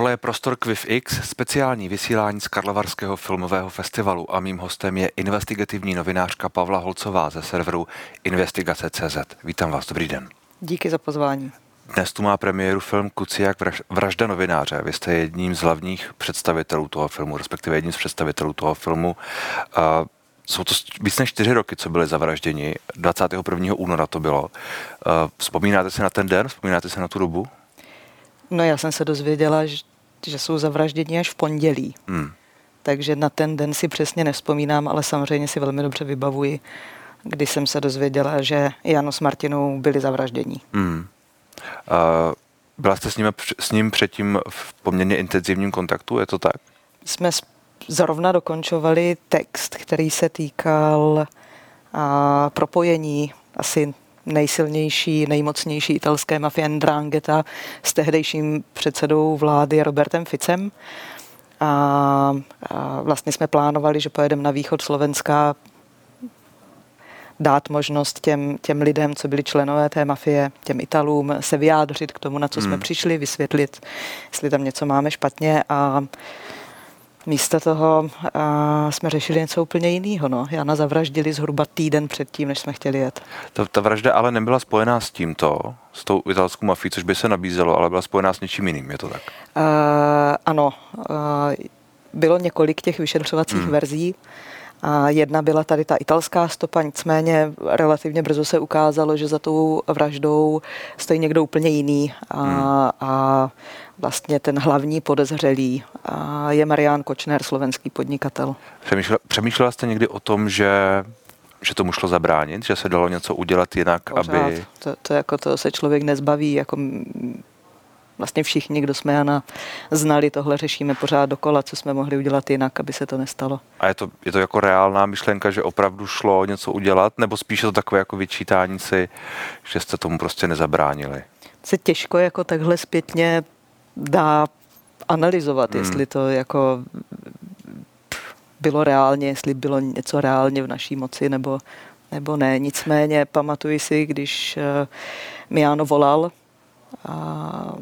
Tohle je Prostor Quiv X, speciální vysílání z Karlovarského filmového festivalu a mým hostem je investigativní novinářka Pavla Holcová ze serveru Investigace.cz. Vítám vás, dobrý den. Díky za pozvání. Dnes tu má premiéru film Kuciak Vražda novináře. Vy jste jedním z hlavních představitelů toho filmu, respektive jedním z představitelů toho filmu. Jsou to víc než čtyři roky, co byli zavražděni. 21. února to bylo. Vzpomínáte si na ten den? Vzpomínáte si na tu dobu? No já jsem se dozvěděla, že, že jsou zavražděni až v pondělí. Hmm. Takže na ten den si přesně nevzpomínám, ale samozřejmě si velmi dobře vybavuji, kdy jsem se dozvěděla, že Jano s Martinou byli zavražděni. Hmm. Uh, byla jste s ním, s ním předtím v poměrně intenzivním kontaktu, je to tak? Jsme zrovna dokončovali text, který se týkal uh, propojení asi nejsilnější, nejmocnější italské mafie Ndrangheta s tehdejším předsedou vlády Robertem Ficem. A, a vlastně jsme plánovali, že pojedeme na východ Slovenska dát možnost těm, těm lidem, co byli členové té mafie, těm Italům, se vyjádřit k tomu, na co hmm. jsme přišli, vysvětlit, jestli tam něco máme špatně a Místo toho uh, jsme řešili něco úplně jiného. No. Jana zavraždili zhruba týden předtím, než jsme chtěli jet. Ta, ta vražda ale nebyla spojená s tímto, s tou italskou mafií, což by se nabízelo, ale byla spojená s něčím jiným, je to tak? Uh, ano, uh, bylo několik těch vyšetřovacích hmm. verzí. A jedna byla tady ta italská stopa, nicméně relativně brzo se ukázalo, že za tou vraždou stojí někdo úplně jiný. A, hmm. a vlastně ten hlavní podezřelý je Marián Kočner, slovenský podnikatel. Přemýšlela, přemýšlela jste někdy o tom, že že tomu šlo zabránit, že se dalo něco udělat jinak, Pořád. aby... To, to, jako to se člověk nezbaví, jako vlastně všichni, kdo jsme Jana znali, tohle řešíme pořád dokola, co jsme mohli udělat jinak, aby se to nestalo. A je to, je to jako reálná myšlenka, že opravdu šlo něco udělat, nebo spíše to takové jako vyčítání si, že jste tomu prostě nezabránili? Se těžko jako takhle zpětně dá analyzovat, hmm. jestli to jako bylo reálně, jestli bylo něco reálně v naší moci nebo, nebo ne. Nicméně pamatuji si, když uh, Miano volal a,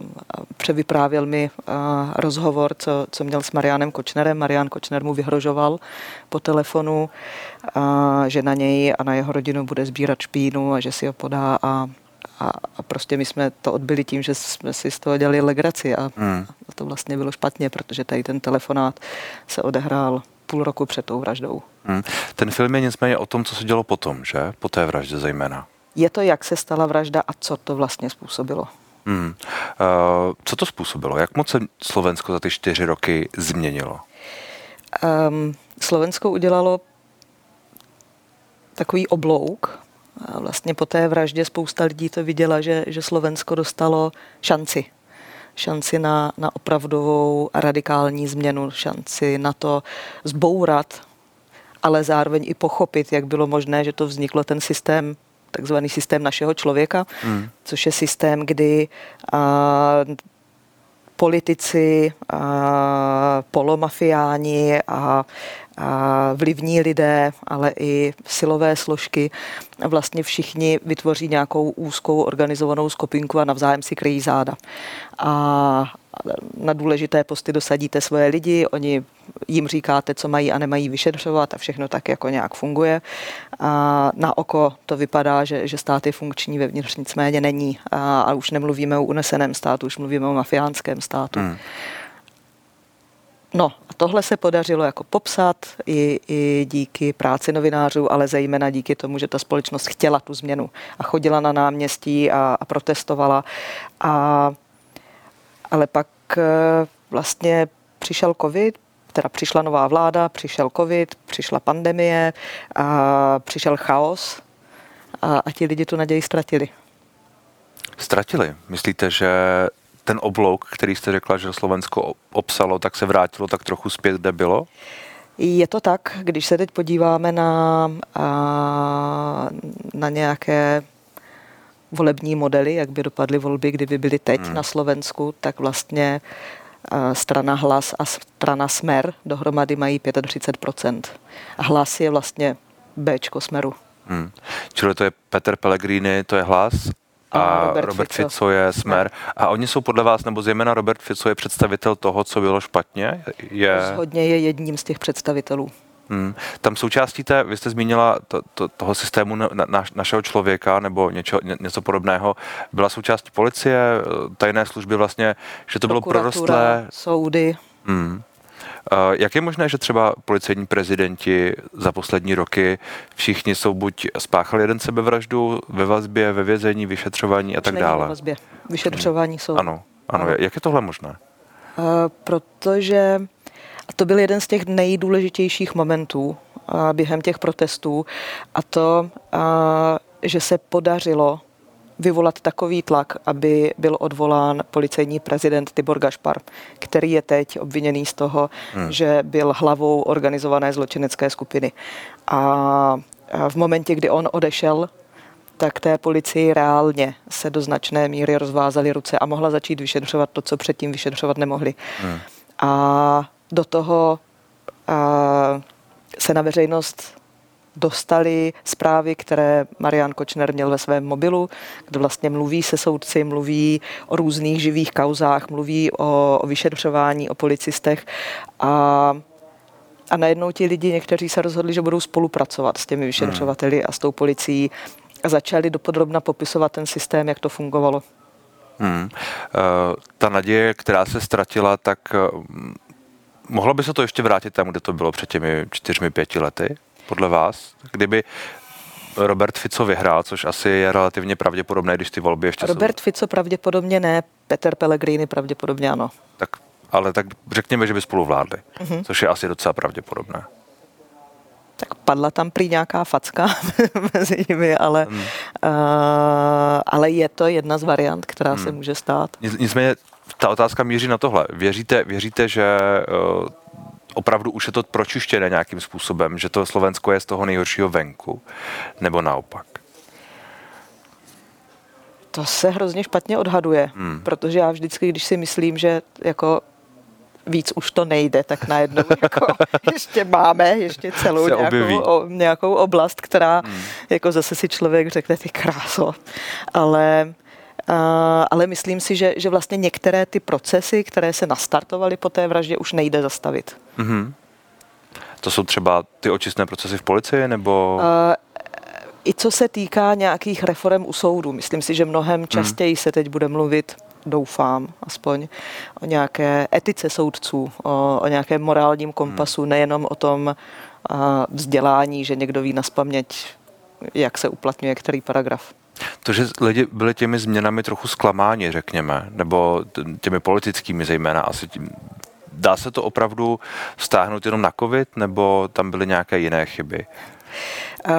převyprávěl mi rozhovor, co, co měl s Marianem Kočnerem. Marian Kočner mu vyhrožoval po telefonu, a, že na něj a na jeho rodinu bude sbírat špínu a že si ho podá a a, a prostě my jsme to odbyli tím, že jsme si z toho dělali legraci a, hmm. a to vlastně bylo špatně, protože tady ten telefonát se odehrál půl roku před tou vraždou. Hmm. Ten film je nicméně o tom, co se dělo potom, že? Po té vraždě zejména. Je to, jak se stala vražda a co to vlastně způsobilo. Hmm. Uh, co to způsobilo? Jak moc se Slovensko za ty čtyři roky změnilo? Um, Slovensko udělalo takový oblouk, a vlastně po té vraždě spousta lidí to viděla, že, že Slovensko dostalo šanci. Šanci na, na opravdovou radikální změnu, šanci na to zbourat, ale zároveň i pochopit, jak bylo možné, že to vzniklo ten systém takzvaný systém našeho člověka, hmm. což je systém, kdy a, politici, a, polomafiáni a, a vlivní lidé, ale i silové složky, vlastně všichni vytvoří nějakou úzkou organizovanou skupinku a navzájem si kryjí záda. A na důležité posty dosadíte svoje lidi, oni jim říkáte, co mají a nemají vyšetřovat a všechno tak jako nějak funguje. A na oko to vypadá, že, že stát je funkční, vevnitř nicméně není. A, a už nemluvíme o uneseném státu, už mluvíme o mafiánském státu. Hmm. No a tohle se podařilo jako popsat i, i díky práci novinářů, ale zejména díky tomu, že ta společnost chtěla tu změnu a chodila na náměstí a, a protestovala. A, ale pak eh, vlastně přišel covid, teda přišla nová vláda, přišel covid, přišla pandemie, a přišel chaos a, a ti lidi tu naději ztratili. Ztratili? Myslíte, že ten oblouk, který jste řekla, že Slovensko obsalo, tak se vrátilo tak trochu zpět, kde bylo? Je to tak, když se teď podíváme na, na nějaké volební modely, jak by dopadly volby, kdyby byly teď hmm. na Slovensku, tak vlastně strana Hlas a strana Smer dohromady mají 35%. A Hlas je vlastně Bčko Smeru. Hmm. Čili to je Petr Pellegrini, to je Hlas a, Robert, Robert Fico. Fico je smer. A oni jsou podle vás, nebo zejména Robert Fico je představitel toho, co bylo špatně? Je... Hodně je jedním z těch představitelů. Hmm. Tam součástí té, vy jste zmínila to, to, toho systému na, na, našeho člověka nebo něčo, ně, něco podobného, byla součástí policie, tajné služby vlastně, že to bylo prorostlé. soudy. Hmm. Jak je možné, že třeba policejní prezidenti za poslední roky všichni jsou buď spáchali jeden sebevraždu ve vazbě, ve vězení, vyšetřování a tak dále? Ve vazbě. Vyšetřování jsou. Ano, ano. ano. Jak je tohle možné? Uh, protože to byl jeden z těch nejdůležitějších momentů uh, během těch protestů a to, uh, že se podařilo vyvolat takový tlak, aby byl odvolán policejní prezident Tibor Gašpar, který je teď obviněný z toho, hmm. že byl hlavou organizované zločinecké skupiny. A v momentě, kdy on odešel, tak té policii reálně se do značné míry rozvázaly ruce a mohla začít vyšetřovat to, co předtím vyšetřovat nemohli. Hmm. A do toho a, se na veřejnost dostali zprávy, které Marian Kočner měl ve svém mobilu, kde vlastně mluví se soudci, mluví o různých živých kauzách, mluví o, o vyšetřování, o policistech a a najednou ti lidi, někteří se rozhodli, že budou spolupracovat s těmi vyšetřovateli a s tou policií a začali dopodrobna popisovat ten systém, jak to fungovalo. Hmm. Uh, ta naděje, která se ztratila, tak mohlo by se to ještě vrátit tam, kde to bylo před těmi čtyřmi, pěti lety? podle vás, kdyby Robert Fico vyhrál, což asi je relativně pravděpodobné, když ty volby ještě Robert jsou... Fico pravděpodobně ne, Peter Pellegrini pravděpodobně ano. Tak, ale tak řekněme, že by spolu vládli, mm-hmm. což je asi docela pravděpodobné. Tak padla tam prý nějaká facka mezi nimi, ale, mm. uh, ale je to jedna z variant, která mm. se může stát. Nicméně ta otázka míří na tohle. Věříte, věříte že uh, opravdu už je to pročištěné nějakým způsobem, že to Slovensko je z toho nejhoršího venku, nebo naopak? To se hrozně špatně odhaduje, hmm. protože já vždycky, když si myslím, že jako víc už to nejde, tak najednou jako ještě máme ještě celou nějakou, o, nějakou oblast, která hmm. jako zase si člověk řekne ty kráso. Ale ale myslím si, že, že vlastně některé ty procesy, které se nastartovaly po té vraždě, už nejde zastavit. Mm-hmm. To jsou třeba ty očistné procesy v policii, nebo... Uh, I co se týká nějakých reform u soudu. Myslím si, že mnohem mhm. častěji se teď bude mluvit doufám aspoň, o nějaké etice soudců, o, o nějakém morálním kompasu, hmm. nejenom o tom uh, vzdělání, že někdo ví na jak se uplatňuje který paragraf. To, že lidi byli těmi změnami trochu zklamáni, řekněme, nebo těmi politickými zejména, asi tím, dá se to opravdu stáhnout jenom na covid, nebo tam byly nějaké jiné chyby? Uh,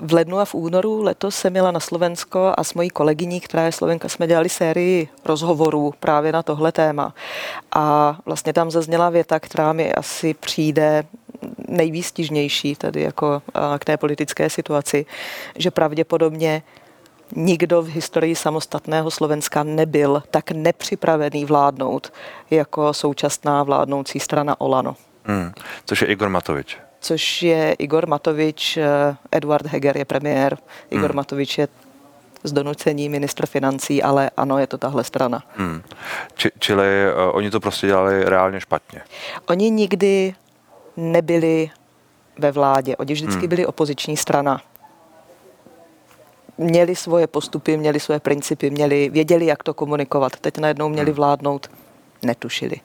v lednu a v únoru letos jsem měla na Slovensko a s mojí kolegyní, která je Slovenka, jsme dělali sérii rozhovorů právě na tohle téma. A vlastně tam zazněla věta, která mi asi přijde nejvýstižnější tady jako k té politické situaci, že pravděpodobně nikdo v historii samostatného Slovenska nebyl tak nepřipravený vládnout jako současná vládnoucí strana Olano. Hmm, což je Igor Matovič. Což je Igor Matovič, eh, Eduard Heger je premiér, Igor hmm. Matovič je z donucení ministr financí, ale ano, je to tahle strana. Hmm. Či, čili uh, oni to prostě dělali reálně špatně? Oni nikdy nebyli ve vládě. Oni vždycky hmm. byli opoziční strana. Měli svoje postupy, měli svoje principy, měli, věděli, jak to komunikovat. Teď najednou měli hmm. vládnout, netušili.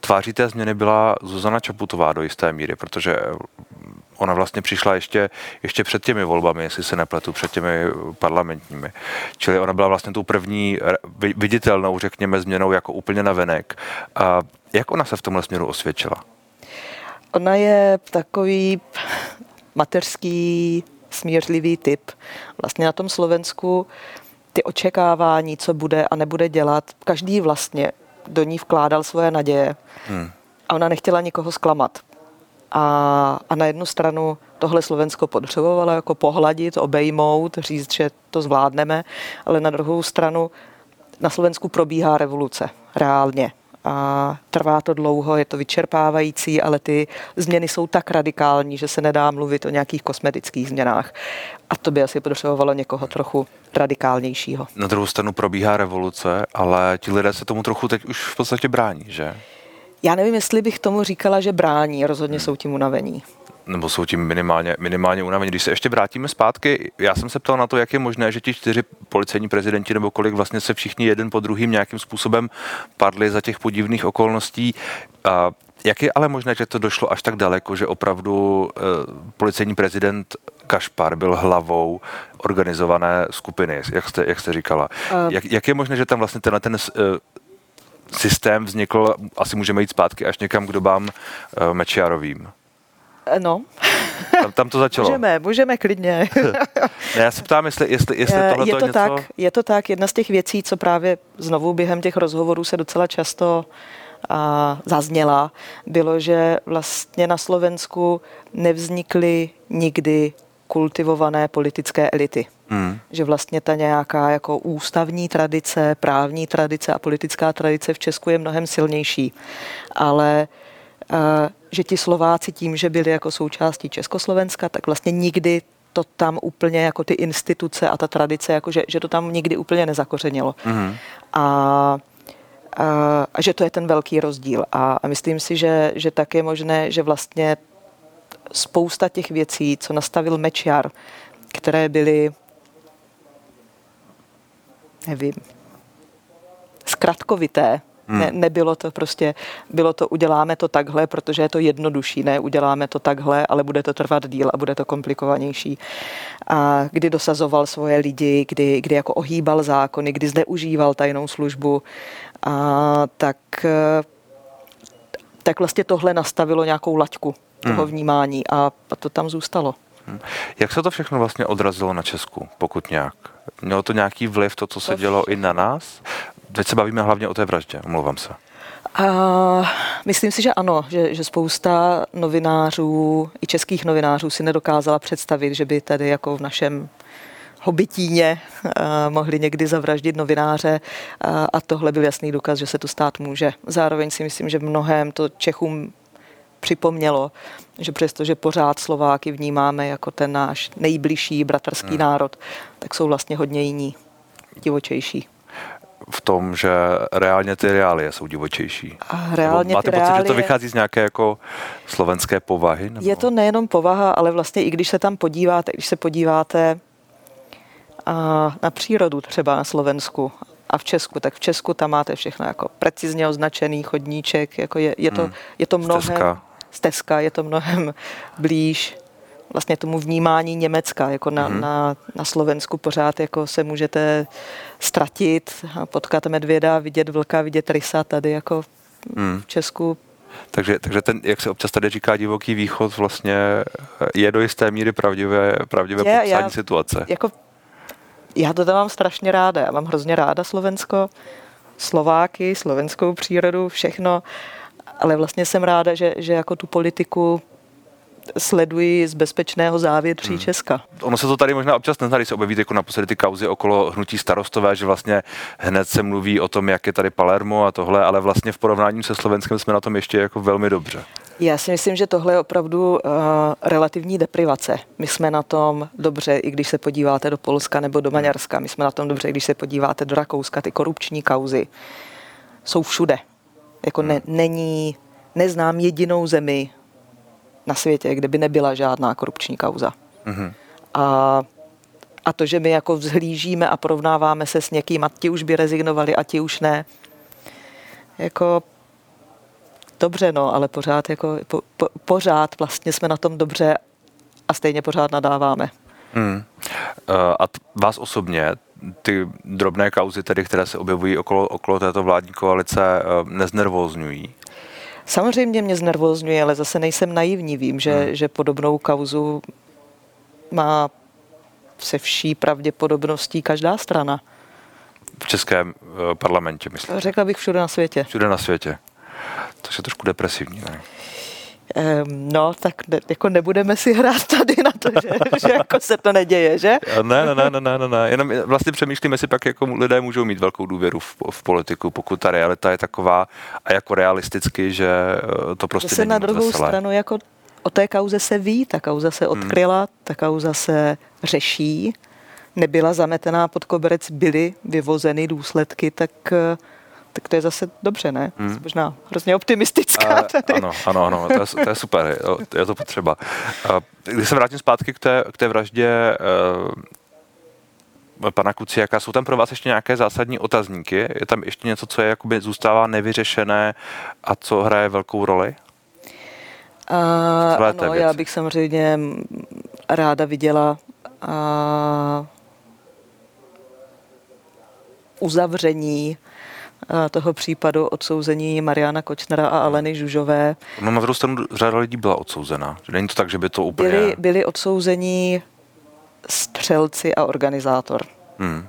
Tváří té změny byla Zuzana Čaputová do jisté míry, protože ona vlastně přišla ještě, ještě před těmi volbami, jestli se nepletu, před těmi parlamentními. Čili ona byla vlastně tou první viditelnou, řekněme, změnou jako úplně navenek. A jak ona se v tomhle směru osvědčila? Ona je takový mateřský, smířlivý typ. Vlastně na tom Slovensku ty očekávání, co bude a nebude dělat, každý vlastně do ní vkládal svoje naděje. Hmm. A ona nechtěla nikoho zklamat. A, a na jednu stranu tohle Slovensko potřebovalo jako pohladit, obejmout, říct, že to zvládneme, ale na druhou stranu na Slovensku probíhá revoluce reálně a trvá to dlouho, je to vyčerpávající, ale ty změny jsou tak radikální, že se nedá mluvit o nějakých kosmetických změnách. A to by asi potřebovalo někoho trochu radikálnějšího. Na druhou stranu probíhá revoluce, ale ti lidé se tomu trochu teď už v podstatě brání, že? Já nevím, jestli bych tomu říkala, že brání, rozhodně hmm. jsou tím unavení nebo jsou tím minimálně, minimálně unavení. Když se ještě vrátíme zpátky, já jsem se ptal na to, jak je možné, že ti čtyři policejní prezidenti nebo kolik vlastně se všichni jeden po druhým nějakým způsobem padli za těch podivných okolností. A jak je ale možné, že to došlo až tak daleko, že opravdu eh, policejní prezident Kašpar byl hlavou organizované skupiny, jak jste, jak jste říkala. Uh, jak, jak je možné, že tam vlastně tenhle ten uh, systém vznikl, asi můžeme jít zpátky až někam k dobám uh, Mečiarovým? No. Tam, tam to začalo. Můžeme, můžeme klidně. ne, já se ptám, jestli, jestli, jestli tohle je to něco... tak, je to tak. Jedna z těch věcí, co právě znovu během těch rozhovorů se docela často a, zazněla, bylo, že vlastně na Slovensku nevznikly nikdy kultivované politické elity. Hmm. Že vlastně ta nějaká jako ústavní tradice, právní tradice a politická tradice v Česku je mnohem silnější. Ale že ti Slováci tím, že byli jako součástí Československa, tak vlastně nikdy to tam úplně jako ty instituce a ta tradice, jako že, že to tam nikdy úplně nezakořenilo. Mm-hmm. A, a, a že to je ten velký rozdíl. A, a myslím si, že, že tak je možné, že vlastně spousta těch věcí, co nastavil Mečiar, které byly, nevím, zkratkovité, Hmm. Ne, nebylo to prostě, bylo to uděláme to takhle, protože je to jednodušší, ne uděláme to takhle, ale bude to trvat díl a bude to komplikovanější. A kdy dosazoval svoje lidi, kdy, kdy jako ohýbal zákony, kdy zneužíval tajnou službu, a tak, tak vlastně tohle nastavilo nějakou laťku toho hmm. vnímání a to tam zůstalo. Hmm. Jak se to všechno vlastně odrazilo na Česku, pokud nějak? Mělo to nějaký vliv, to, co se to dělo i na nás? Teď se bavíme hlavně o té vraždě, omlouvám se. Uh, myslím si, že ano, že, že spousta novinářů, i českých novinářů si nedokázala představit, že by tady jako v našem hobitíně uh, mohli někdy zavraždit novináře uh, a tohle byl jasný důkaz, že se to stát může. Zároveň si myslím, že mnohem to Čechům připomnělo, že přestože pořád Slováky vnímáme jako ten náš nejbližší bratrský hmm. národ, tak jsou vlastně hodně jiní, divočejší v tom, že reálně ty reálie jsou divočejší. A reálně máte ty pocit, reálie... že to vychází z nějaké jako slovenské povahy? Nebo? Je to nejenom povaha, ale vlastně i když se tam podíváte, když se podíváte a na přírodu třeba na Slovensku a v Česku, tak v Česku tam máte všechno jako precizně označený chodníček, jako je, je, to, hmm. je to mnohem... Stezka. Stezka, je to mnohem blíž vlastně tomu vnímání Německa, jako na, mm-hmm. na, na Slovensku pořád jako se můžete ztratit a potkat medvěda, vidět vlka, vidět rysa tady jako mm. v Česku takže, takže ten, jak se občas tady říká, divoký východ vlastně je do jisté míry pravdivé, pravdivé je, popsání já, situace. Jako, já to tam mám strašně ráda. Já mám hrozně ráda Slovensko, Slováky, slovenskou přírodu, všechno. Ale vlastně jsem ráda, že, že jako tu politiku sleduji z bezpečného závětří hmm. Česka. Ono se to tady možná občas nezná, když se objeví jako naposledy ty kauzy okolo hnutí starostové, že vlastně hned se mluví o tom, jak je tady Palermo a tohle, ale vlastně v porovnání se Slovenskem jsme na tom ještě jako velmi dobře. Já si myslím, že tohle je opravdu uh, relativní deprivace. My jsme na tom dobře, i když se podíváte do Polska nebo do Maďarska. My jsme na tom dobře, když se podíváte do Rakouska. Ty korupční kauzy jsou všude. Jako ne, hmm. není, neznám jedinou zemi na světě, kde by nebyla žádná korupční kauza. Mm-hmm. A, a to, že my jako vzhlížíme a porovnáváme se s někým a ti už by rezignovali a ti už ne, jako dobře, no, ale pořád, jako, po, po, pořád vlastně jsme na tom dobře a stejně pořád nadáváme. Uh, a t- vás osobně ty drobné kauzy, tedy, které se objevují okolo, okolo této vládní koalice, uh, neznervózňují? Samozřejmě mě znervozňuje, ale zase nejsem naivní. Vím, že, hmm. že podobnou kauzu má se vší pravděpodobností každá strana. V českém uh, parlamentě, myslím. Řekla bych všude na světě. Všude na světě. To je trošku depresivní, ne? Um, no, tak ne, jako nebudeme si hrát tady na že, že jako se to neděje, že? Ne, ne, ne, ne, ne, ne, ne. Jenom vlastně přemýšlím, jestli pak jako lidé můžou mít velkou důvěru v, v politiku, pokud ta realita je taková a jako realisticky, že eh, to prostě že se není na druhou veselé. stranu jako o té kauze se ví, ta kauza se Hmm. odkryla, ta kauza se řeší, nebyla zametená pod koberec, byly vyvozeny důsledky, tak, eh, tak to je zase dobře, ne? Hmm. Možná hrozně optimistická A, tady. ano, ano, ano, to je, to je super, je to potřeba. A Když se vrátím zpátky k té, k té vraždě uh, pana Kuciaka, jsou tam pro vás ještě nějaké zásadní otazníky? Je tam ještě něco, co je jakoby zůstává nevyřešené a co hraje velkou roli? Té ano, věci. já bych samozřejmě ráda viděla a, uzavření toho případu odsouzení Mariana Kočnera a Aleny Žužové. No na druhou stranu řada lidí byla odsouzena. Není to tak, že by to úplně... Byli, byli odsouzení střelci a organizátor. Hmm.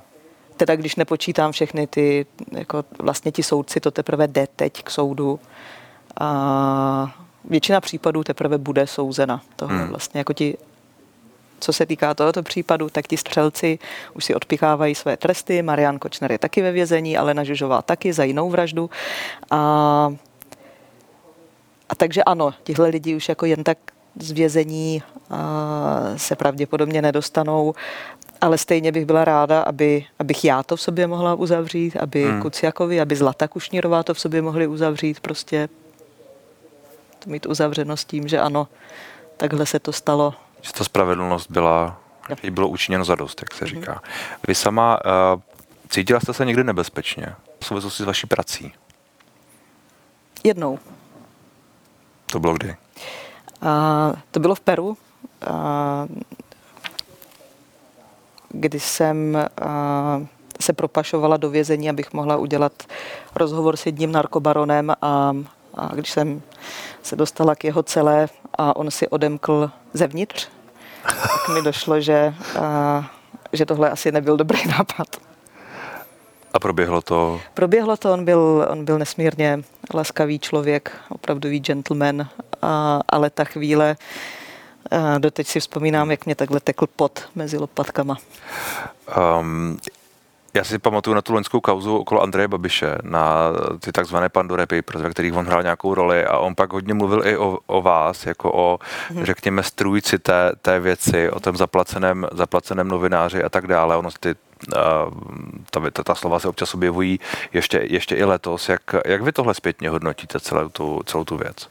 Teda když nepočítám všechny ty, jako vlastně ti soudci, to teprve jde teď k soudu. A většina případů teprve bude souzena. Tohle Hmm. vlastně jako ti, co se týká tohoto případu, tak ti střelci už si odpichávají své tresty. Marian Kočner je taky ve vězení, Alena Žužová taky za jinou vraždu. A, a takže ano, tihle lidi už jako jen tak z vězení a, se pravděpodobně nedostanou, ale stejně bych byla ráda, aby, abych já to v sobě mohla uzavřít, aby hmm. Kuciakovi, aby Zlata Kušnírová to v sobě mohli uzavřít, prostě to mít uzavřeno s tím, že ano, takhle se to stalo. Že ta spravedlnost byla, jí bylo učiněno za dost, jak Mhm. se říká. Vy sama uh, cítila jste se někdy nebezpečně v souvislosti s vaší prací? Jednou. To bylo kdy? A to bylo v Peru, a, kdy jsem a, se propašovala do vězení, abych mohla udělat rozhovor s jedním narkobaronem a, a když jsem se dostala k jeho celé a on si odemkl zevnitř, tak mi došlo, že, a, že tohle asi nebyl dobrý nápad. A proběhlo to... Proběhlo to, on byl, on byl nesmírně laskavý člověk, opravdový gentleman, a, ale ta chvíle, a doteď si vzpomínám, jak mě takhle tekl pot mezi lopatkama. Um, já si pamatuju na tu loňskou kauzu okolo Andreje Babiše, na ty takzvané Pandora Papers, ve kterých on hrál nějakou roli a on pak hodně mluvil i o, o vás, jako o, hmm. řekněme, strůjci té, té věci, o tom zaplaceném, zaplaceném novináři a tak dále. Ono ty, uh, ta, ta, ta slova se občas objevují ještě, ještě i letos. Jak, jak vy tohle zpětně hodnotíte, celou tu, celou tu věc?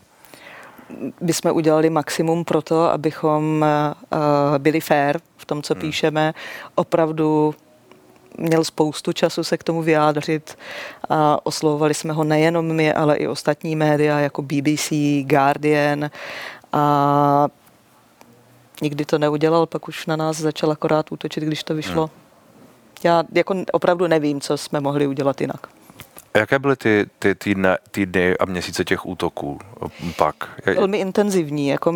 My jsme udělali maximum pro to, abychom uh, byli fair v tom, co Hmm. píšeme. Opravdu měl spoustu času se k tomu vyjádřit a oslovovali jsme ho nejenom my, ale i ostatní média jako BBC, Guardian a nikdy to neudělal, pak už na nás začal akorát útočit, když to vyšlo. Já jako opravdu nevím, co jsme mohli udělat jinak. A jaké byly ty, ty týdne, týdny a měsíce těch útoků pak? Velmi intenzivní. Jako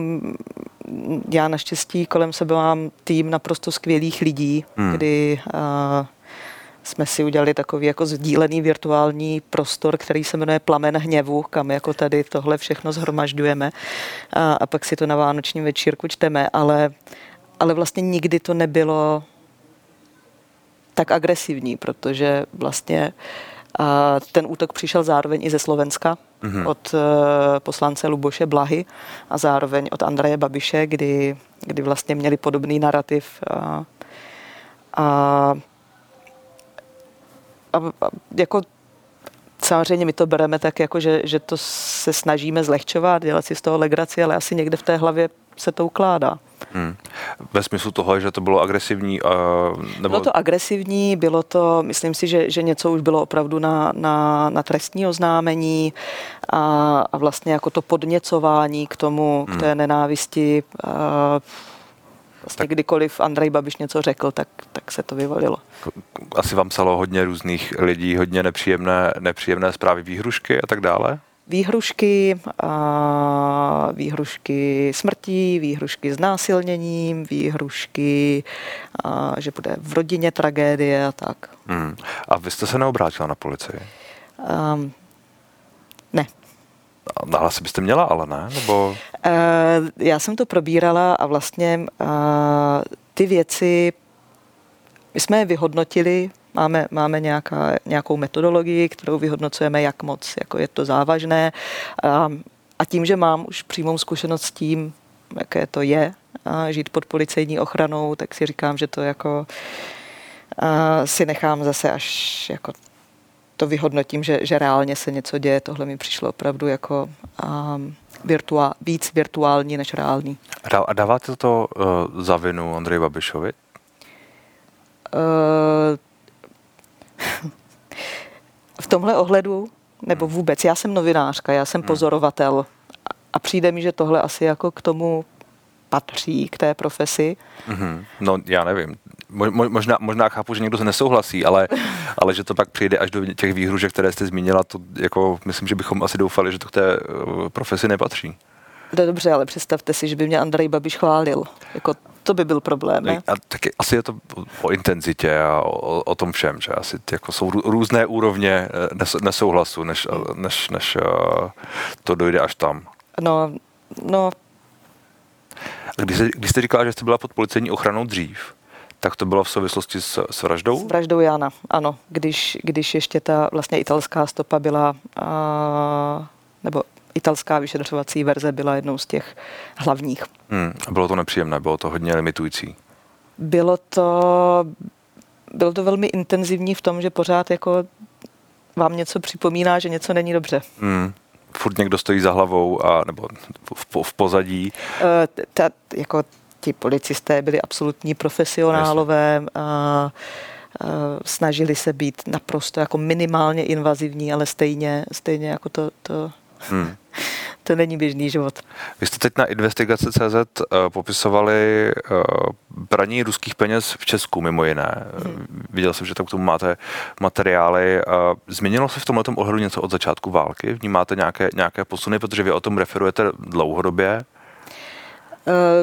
já naštěstí kolem sebe mám tým naprosto skvělých lidí, Hmm. hmm. kdy uh, jsme si udělali takový jako sdílený virtuální prostor, který se jmenuje Plamen hněvu, kam jako tady tohle všechno zhromažďujeme a, a pak si to na vánočním večírku čteme, ale, ale vlastně nikdy to nebylo tak agresivní, protože vlastně a ten útok přišel zároveň i ze Slovenska Mhm. od eh, poslance Luboše Blahy a zároveň od Andreje Babiše, kdy, kdy vlastně měli podobný narrativ. A, a, a, a jako samozřejmě my to bereme tak, jako že, že to se snažíme zlehčovat, dělat si z toho legraci, ale asi někde v té hlavě se to ukládá. Hmm. Ve smyslu toho, že to bylo agresivní? Uh, nebo... Bylo to agresivní, bylo to, myslím si, že, že něco už bylo opravdu na, na, na trestní oznámení a, a vlastně jako to podněcování k tomu, k té nenávisti. A vlastně Tak- kdykoliv Andrej Babiš něco řekl, tak, tak se to vyvalilo. Asi vám psalo hodně různých lidí, hodně nepříjemné, nepříjemné zprávy, výhrušky a tak dále? Výhrušky, a výhrušky smrtí, výhrušky znásilněním, výhrušky, a že bude v rodině tragédie a tak. Hmm. A vy jste se neobrátila na policii? Um, ne. Nahlasy byste měla, ale ne? Nebo... Uh, já jsem to probírala a vlastně uh, ty věci, my jsme je vyhodnotili, máme, máme nějaká, nějakou metodologii, kterou vyhodnocujeme, jak moc jako je to závažné. Uh, a tím, že mám už přímou zkušenost s tím, jaké to je a žít pod policejní ochranou, tak si říkám, že to jako a si nechám zase až jako to vyhodnotím, že, že reálně se něco děje. Tohle mi přišlo opravdu jako um, virtuál, víc virtuální než reálný. A dáváte to uh, za vinu Andreji Babišovi? Uh, v tomhle ohledu, nebo hmm. vůbec, já jsem novinářka, já jsem hmm. pozorovatel a přijde mi, že tohle asi jako k tomu patří k té profesi. Mm-hmm. No já nevím. Mo, možná, možná chápu, že někdo se nesouhlasí, ale, ale že to pak přijde až do těch výhružek, které jste zmínila, to jako myslím, že bychom asi doufali, že to k té eh, profesi nepatří. No dobře, ale představte si, že by mě Andrej Babiš chválil. Jako to by byl problém, ne? A taky asi je to o intenzitě a o, o tom všem, že asi jako jsou různé úrovně eh, nesouhlasu, než, než, než eh, to dojde až tam. No, no. Když jste, když jste říkala, že jste byla pod policejní ochranou dřív, tak to bylo v souvislosti s, s vraždou? S vraždou Jana, ano. Když, když ještě ta vlastně italská stopa byla, a, nebo italská vyšetřovací verze byla jednou z těch hlavních. Hmm, bylo to nepříjemné, bylo to hodně limitující. Bylo to, bylo to velmi intenzivní v tom, že pořád jako vám něco připomíná, že něco není dobře. Hmm furt někdo stojí za hlavou a nebo v, v pozadí. Uh, ta, jako ti policisté byli absolutní profesionálové a, a snažili se být naprosto jako minimálně invazivní, ale stejně, stejně jako to, to hmm. to není běžný život. Vy jste teď na investigace.cz uh, popisovali uh, praní ruských peněz v Česku mimo jiné. Hmm. Viděl jsem, že tam k tomu máte materiály. Uh, změnilo se v tomhle ohledu něco od začátku války? Vnímáte nějaké, nějaké posuny, protože vy o tom referujete dlouhodobě?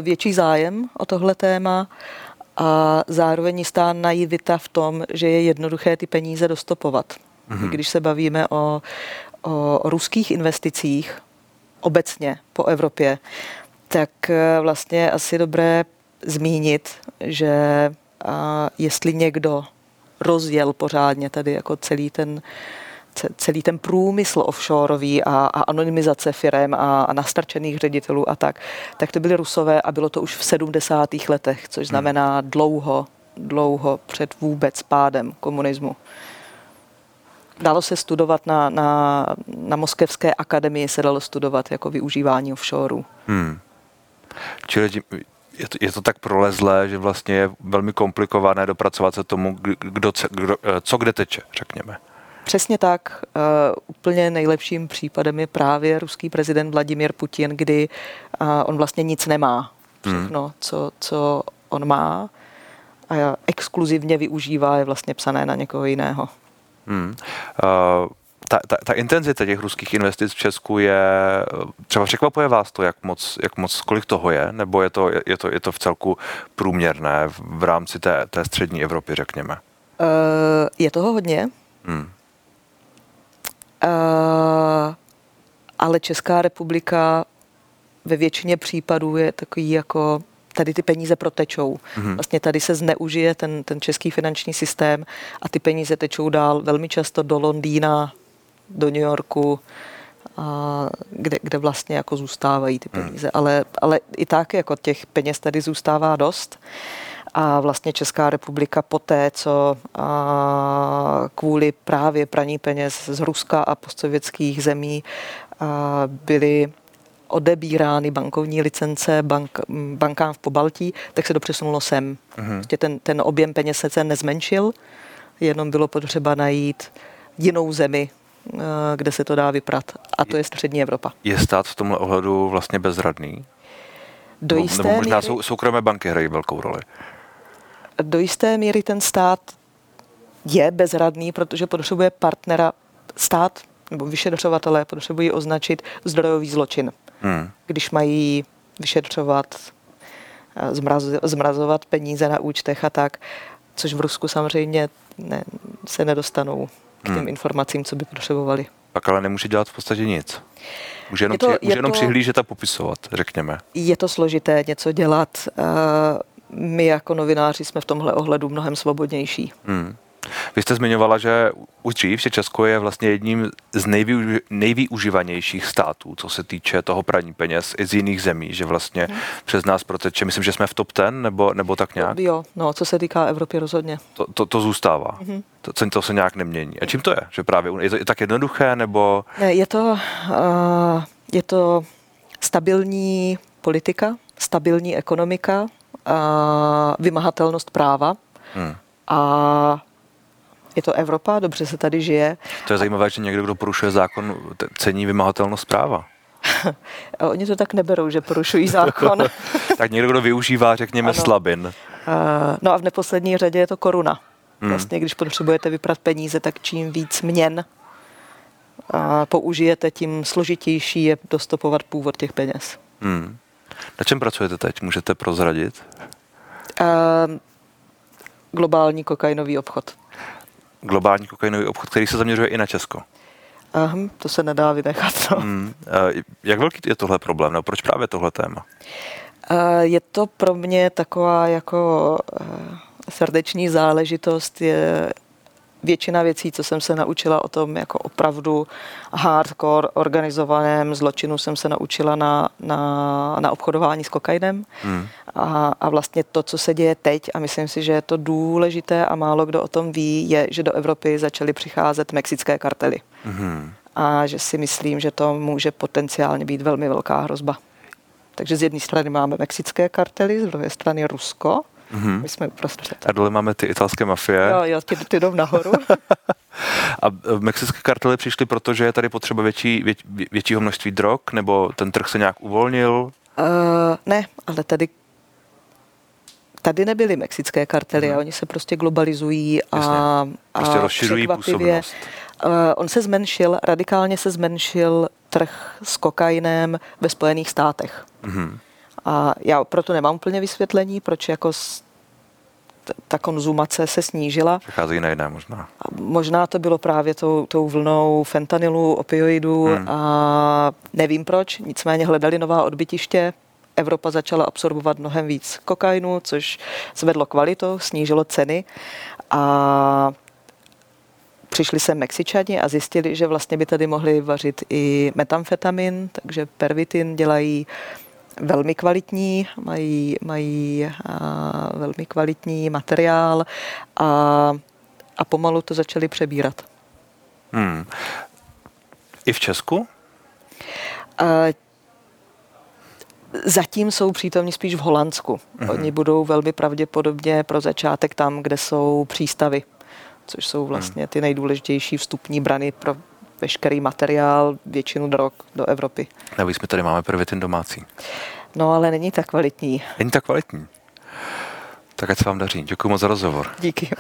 Větší zájem o tohle téma a zároveň jistá naivita v tom, že je jednoduché ty peníze dostopovat. Mm-hmm. Když se bavíme o, o ruských investicích obecně po Evropě, tak eh, vlastně je asi dobré zmínit, že jestli někdo rozjel pořádně tady jako celý ten celý ten průmysl offshoreový a, a anonymizace firem a, a nastarčených ředitelů a tak, tak to byly rusové a bylo to už v 70. letech, což znamená dlouho, dlouho před vůbec pádem komunismu. Dalo se studovat na, na, na Moskevské akademii, se dalo studovat jako využívání offshore. Hmm. Čili je to, je to tak prolezlé, že vlastně je velmi komplikované dopracovat se tomu, kdo, kdo, co kde teče, řekněme. Přesně tak. Uh, úplně nejlepším případem je právě ruský prezident Vladimir Putin, kdy uh, on vlastně nic nemá. Všechno, hmm. co, co on má a exkluzivně využívá, je vlastně psané na někoho jiného. Hmm. Uh, ta, ta, ta intenzita těch ruských investic v Česku je, třeba překvapuje vás to, jak moc, jak moc kolik toho je, nebo je to, je to, je to v celku průměrné v, v rámci té, té střední Evropy, řekněme? Uh, je toho hodně. Hmm. Uh, ale Česká republika ve většině případů je takový jako tady ty peníze protečou. Mm-hmm. Vlastně tady se zneužije ten, ten český finanční systém a ty peníze tečou dál velmi často do Londýna, do New Yorku, a kde, kde vlastně jako zůstávají ty mhm. peníze. Mm. Ale, ale i tak jako těch peněz tady zůstává dost. A vlastně Česká republika poté, co a, kvůli právě praní peněz z Ruska a postsovětských zemí byly odebírány bankovní licence bank, bankám v Pobaltí, tak se to přesunulo sem. Prostě ten, ten objem peněz se nezmenšil, jenom bylo potřeba najít jinou zemi, eh, kde se to dá vyprat. A to je střední Evropa. Je stát v tomhle ohledu vlastně bezradný? Do jisté nebo možná míry, sou, soukromé banky hrají velkou roli. Do jisté míry ten stát je bezradný, protože potřebuje partnera. Stát nebo vyšetřovatelé potřebují označit zdrojový zločin hmm. když mají vyšetřovat, eh, zmraz, zmrazovat peníze na účtech a tak, což v Rusku samozřejmě ne, se nedostanou k těm hmm. informacím, co by potřebovali. Pak ale nemůže dělat v podstatě nic. Může jenom, Je to- při, může je jenom to- přihlížet a popisovat, řekněme. Je to složité něco dělat. Eh, My jako novináři jsme v tomhle ohledu mnohem svobodnější. Hmm. Vy jste zmiňovala, že už dřív, že Česko je vlastně jedním z nejvyu, nejvyužívanějších států, co se týče toho praní peněz i z jiných zemí, že vlastně Mhm. přes nás proteče, myslím, že jsme v top 10 nebo, nebo tak nějak. Jo, no, co se týká Evropy rozhodně. To, to, to zůstává. Mhm. To, to, se nějak nemění. A čím to je? Že právě je to je tak jednoduché, nebo Ne, Je to, uh, je to stabilní politika, stabilní ekonomika, vymahatelnost práva hmm. a je to Evropa, dobře se tady žije. to je zajímavé, že někdo, kdo porušuje zákon, cení vymahatelnost práva. A oni to tak neberou, že porušují zákon. uh, tak někdo, kdo využívá, řekněme, Ano. slabin. no a v neposlední řadě je to koruna. Hmm. Vlastně, když potřebujete vyprat peníze, tak čím víc měn a použijete, tím složitější je dostopovat původ těch peněz. Hmm. Na čem pracujete teď? Můžete prozradit? Uh, globální kokainový obchod. Globální kokainový obchod, který se zaměřuje i na Česko. Ahm, to se nedá vynechat. No. Hmm. Eh, Jak velký je tohle problém? No, proč právě tohle téma? Eh, Je to pro mě taková jako eh, srdeční záležitost. Je většina věcí, co jsem se naučila o tom jako opravdu hardcore organizovaném zločinu, jsem se naučila na, na, na obchodování s kokainem. Hmm. A, a vlastně to, co se děje teď, a myslím si, že je to důležité a málo kdo o tom ví, je, že do Evropy začaly přicházet mexické kartely. Hmm. a že si myslím, že to může potenciálně být velmi velká hrozba. Takže z jedné strany máme mexické kartely, z druhé strany Rusko. Mhm. My jsme uprostřed. A dole máme ty italské mafie. Jo, jo, ty, ty jdou nahoru. A eh, mexické kartely přišly, protože je tady potřeba větší, vě, vě- většího množství drog, nebo ten trh se nějak uvolnil? Uh, ne, ale tady tady nebyly mexické kartely Mhm. a oni se prostě globalizují a, Jasně. Prostě a rozšiřují působnost. Uh, on se zmenšil, radikálně se zmenšil trh s kokainem ve Spojených státech. Mhm. A já proto nemám úplně vysvětlení, proč jako ta konzumace se snížila. Přecházejí na jiné možná. A možná to bylo právě tou, tou vlnou fentanylu, opioidů Hmm. a nevím proč, nicméně hledali nová odbytiště. Evropa začala absorbovat mnohem víc kokainu, což zvedlo kvalitu, snížilo ceny a přišli sem Mexičani a zjistili, že vlastně by tady mohli vařit i metamfetamin, takže pervitin dělají velmi kvalitní, mají, mají a, velmi kvalitní materiál a, a pomalu to začali přebírat. Hmm. I v Česku? A, zatím jsou přítomní spíš v Holandsku. Mhm. Oni budou velmi pravděpodobně pro začátek tam, kde jsou přístavy, což jsou vlastně ty nejdůležitější vstupní brany pro veškerý materiál, většinu drog do Evropy. Navíc my tady máme pervitin domácí. No ale není tak kvalitní. Není tak kvalitní. Tak ať se vám daří. Děkuji moc za rozhovor. Díky.